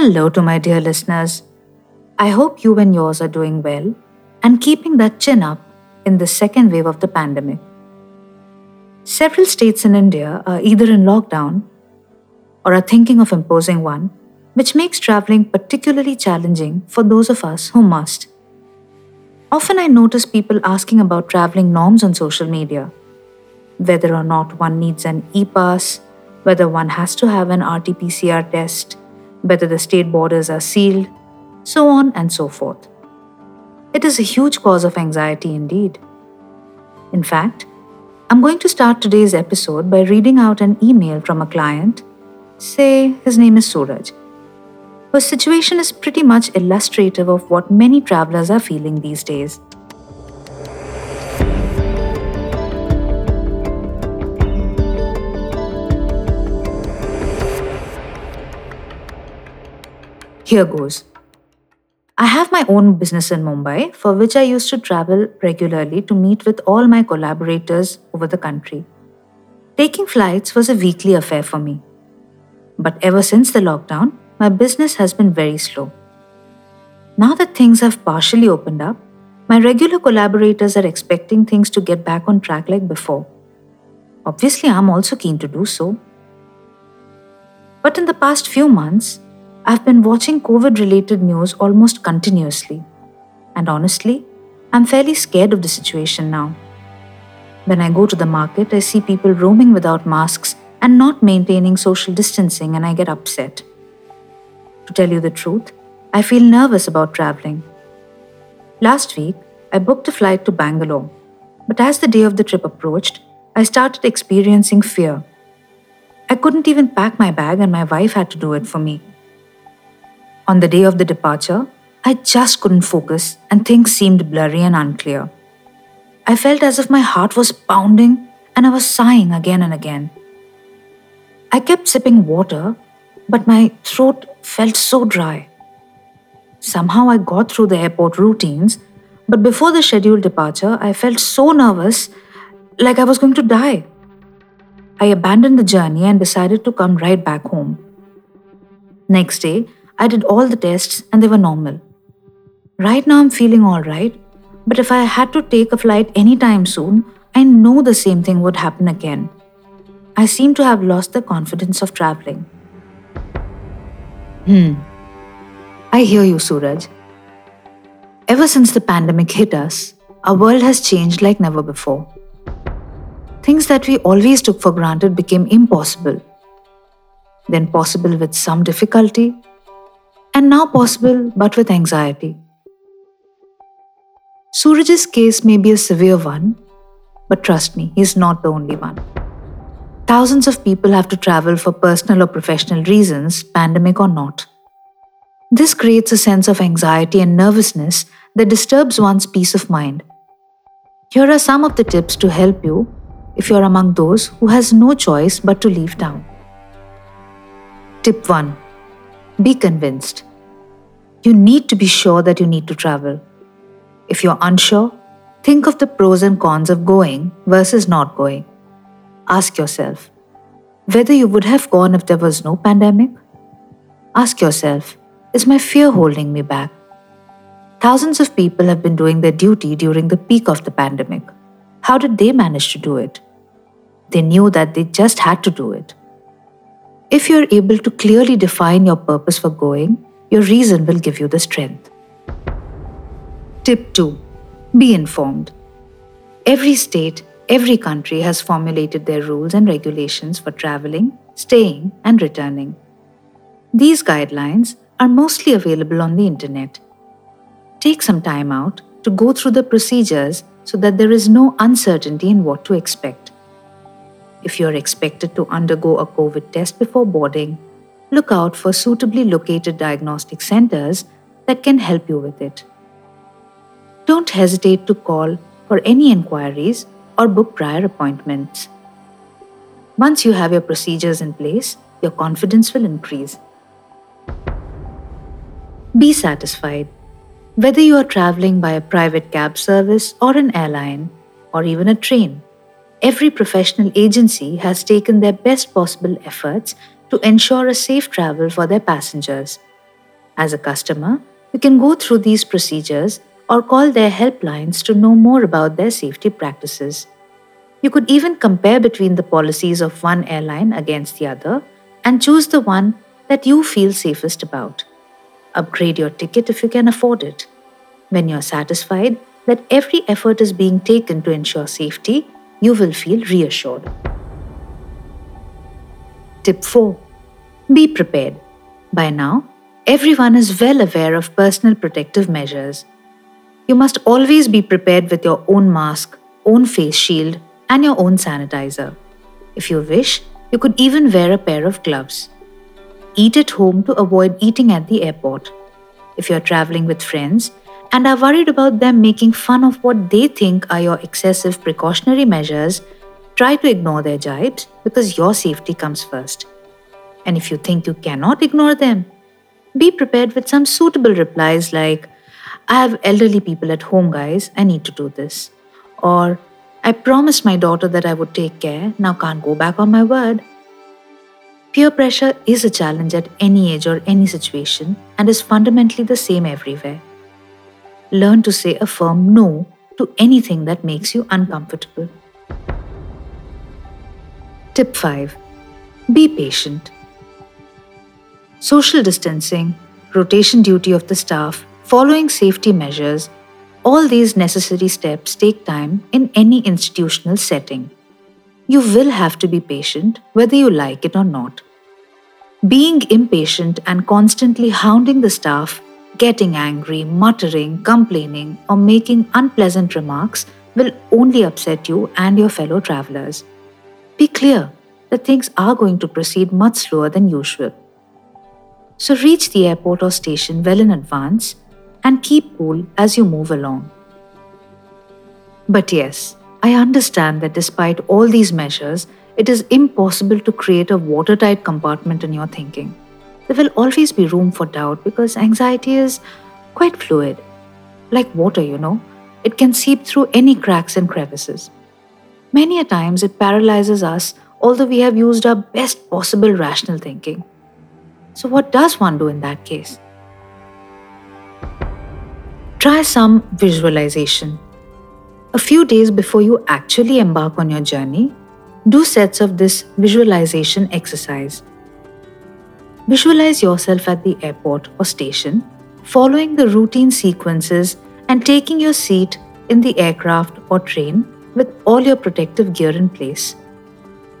Hello to my dear listeners. I hope you and yours are doing well and keeping that chin up in the second wave of the pandemic. Several states in India are either in lockdown or are thinking of imposing one, which makes traveling particularly challenging for those of us who must. Often I notice people asking about traveling norms on social media whether or not one needs an e pass, whether one has to have an RT PCR test, whether the state borders are sealed, so on and so forth. It is a huge cause of anxiety indeed. In fact, I'm going to start today's episode by reading out an email from a client, say his name is Suraj, whose situation is pretty much illustrative of what many travelers are feeling these days. Here goes. I have my own business in Mumbai, for which I used to travel regularly to meet with all my collaborators over the country. Taking flights was a weekly affair for me. But ever since the lockdown, my business has been very slow. Now that things have partially opened up, my regular collaborators are expecting things to get back on track like before. Obviously, I'm also keen to do so. But in the past few months, I've been watching COVID related news almost continuously. And honestly, I'm fairly scared of the situation now. When I go to the market, I see people roaming without masks and not maintaining social distancing, and I get upset. To tell you the truth, I feel nervous about traveling. Last week, I booked a flight to Bangalore, but as the day of the trip approached, I started experiencing fear. I couldn't even pack my bag, and my wife had to do it for me. On the day of the departure, I just couldn't focus and things seemed blurry and unclear. I felt as if my heart was pounding and I was sighing again and again. I kept sipping water, but my throat felt so dry. Somehow I got through the airport routines, but before the scheduled departure, I felt so nervous, like I was going to die. I abandoned the journey and decided to come right back home. Next day, I did all the tests and they were normal. Right now I'm feeling alright, but if I had to take a flight anytime soon, I know the same thing would happen again. I seem to have lost the confidence of traveling. Hmm. I hear you, Suraj. Ever since the pandemic hit us, our world has changed like never before. Things that we always took for granted became impossible, then possible with some difficulty, and now possible but with anxiety. Suraj's case may be a severe one, but trust me, he's not the only one. Thousands of people have to travel for personal or professional reasons, pandemic or not. This creates a sense of anxiety and nervousness that disturbs one's peace of mind. Here are some of the tips to help you if you're among those who has no choice but to leave town. Tip 1 be convinced. You need to be sure that you need to travel. If you're unsure, think of the pros and cons of going versus not going. Ask yourself whether you would have gone if there was no pandemic. Ask yourself is my fear holding me back? Thousands of people have been doing their duty during the peak of the pandemic. How did they manage to do it? They knew that they just had to do it. If you're able to clearly define your purpose for going, your reason will give you the strength. Tip 2 Be informed. Every state, every country has formulated their rules and regulations for traveling, staying, and returning. These guidelines are mostly available on the internet. Take some time out to go through the procedures so that there is no uncertainty in what to expect. If you're expected to undergo a COVID test before boarding, look out for suitably located diagnostic centers that can help you with it. Don't hesitate to call for any inquiries or book prior appointments. Once you have your procedures in place, your confidence will increase. Be satisfied. Whether you are traveling by a private cab service or an airline or even a train, every professional agency has taken their best possible efforts to ensure a safe travel for their passengers. As a customer, you can go through these procedures or call their helplines to know more about their safety practices. You could even compare between the policies of one airline against the other and choose the one that you feel safest about. Upgrade your ticket if you can afford it. When you're satisfied that every effort is being taken to ensure safety, you will feel reassured. Tip 4 Be prepared. By now, everyone is well aware of personal protective measures. You must always be prepared with your own mask, own face shield, and your own sanitizer. If you wish, you could even wear a pair of gloves. Eat at home to avoid eating at the airport. If you're traveling with friends and are worried about them making fun of what they think are your excessive precautionary measures, try to ignore their jibes because your safety comes first. And if you think you cannot ignore them, be prepared with some suitable replies like, I have elderly people at home, guys, I need to do this. Or, I promised my daughter that I would take care, now can't go back on my word. Peer pressure is a challenge at any age or any situation and is fundamentally the same everywhere. Learn to say a firm no to anything that makes you uncomfortable. Tip 5 Be patient. Social distancing, rotation duty of the staff, following safety measures, all these necessary steps take time in any institutional setting. You will have to be patient whether you like it or not. Being impatient and constantly hounding the staff, getting angry, muttering, complaining, or making unpleasant remarks will only upset you and your fellow travelers. Be clear that things are going to proceed much slower than usual. So reach the airport or station well in advance and keep cool as you move along. But yes, I understand that despite all these measures, it is impossible to create a watertight compartment in your thinking. There will always be room for doubt because anxiety is quite fluid. Like water, you know, it can seep through any cracks and crevices. Many a times it paralyzes us, although we have used our best possible rational thinking. So, what does one do in that case? Try some visualization. A few days before you actually embark on your journey, do sets of this visualization exercise. Visualize yourself at the airport or station, following the routine sequences and taking your seat in the aircraft or train with all your protective gear in place.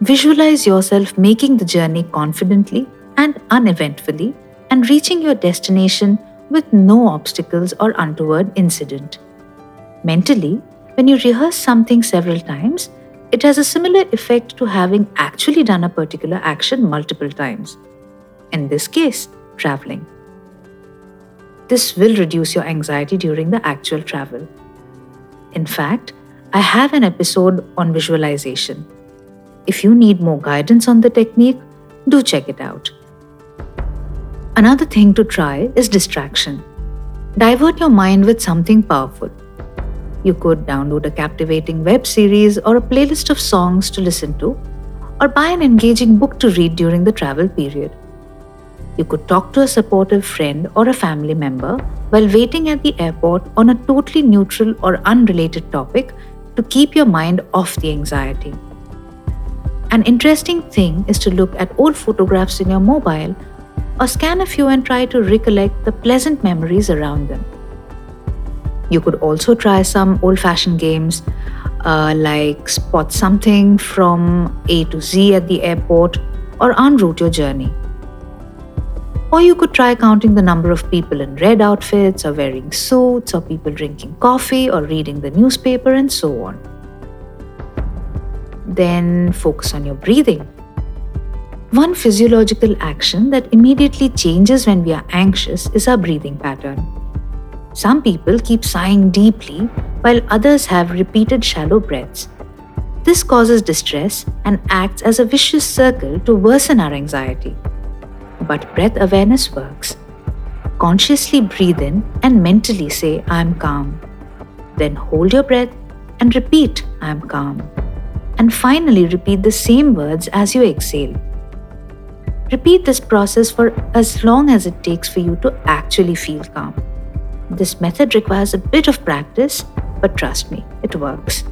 Visualize yourself making the journey confidently and uneventfully and reaching your destination with no obstacles or untoward incident. Mentally, when you rehearse something several times, it has a similar effect to having actually done a particular action multiple times. In this case, traveling. This will reduce your anxiety during the actual travel. In fact, I have an episode on visualization. If you need more guidance on the technique, do check it out. Another thing to try is distraction. Divert your mind with something powerful. You could download a captivating web series or a playlist of songs to listen to, or buy an engaging book to read during the travel period. You could talk to a supportive friend or a family member while waiting at the airport on a totally neutral or unrelated topic to keep your mind off the anxiety. An interesting thing is to look at old photographs in your mobile or scan a few and try to recollect the pleasant memories around them. You could also try some old fashioned games uh, like spot something from A to Z at the airport or en route your journey. Or you could try counting the number of people in red outfits or wearing suits or people drinking coffee or reading the newspaper and so on. Then focus on your breathing. One physiological action that immediately changes when we are anxious is our breathing pattern. Some people keep sighing deeply, while others have repeated shallow breaths. This causes distress and acts as a vicious circle to worsen our anxiety. But breath awareness works. Consciously breathe in and mentally say, I am calm. Then hold your breath and repeat, I am calm. And finally, repeat the same words as you exhale. Repeat this process for as long as it takes for you to actually feel calm. This method requires a bit of practice, but trust me, it works.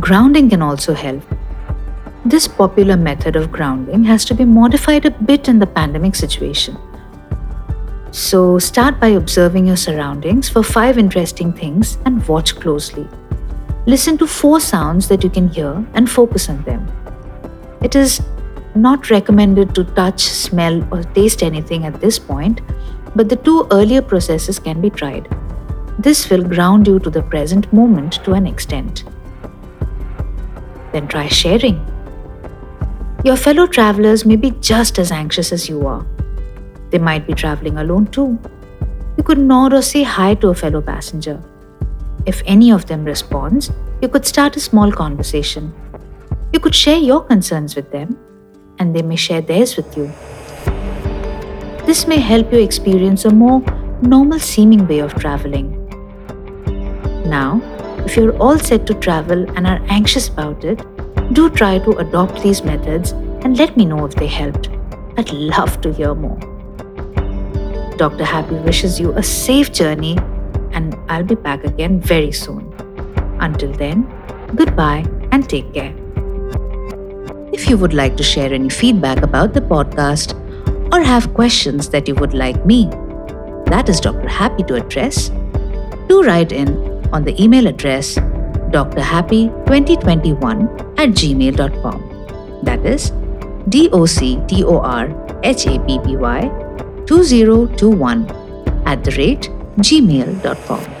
Grounding can also help. This popular method of grounding has to be modified a bit in the pandemic situation. So, start by observing your surroundings for five interesting things and watch closely. Listen to four sounds that you can hear and focus on them. It is not recommended to touch, smell, or taste anything at this point, but the two earlier processes can be tried. This will ground you to the present moment to an extent. Then try sharing. Your fellow travelers may be just as anxious as you are. They might be traveling alone too. You could nod or say hi to a fellow passenger. If any of them responds, you could start a small conversation. You could share your concerns with them and they may share theirs with you. This may help you experience a more normal seeming way of traveling. Now, if you're all set to travel and are anxious about it, do try to adopt these methods and let me know if they helped. I'd love to hear more. Dr. Happy wishes you a safe journey, and I'll be back again very soon. Until then, goodbye and take care. If you would like to share any feedback about the podcast or have questions that you would like me, that is Dr. Happy to address, do write in on the email address drhappy2021 at gmail.com. That is D O C T O R H A P P Y 2021 at the rate gmail.com.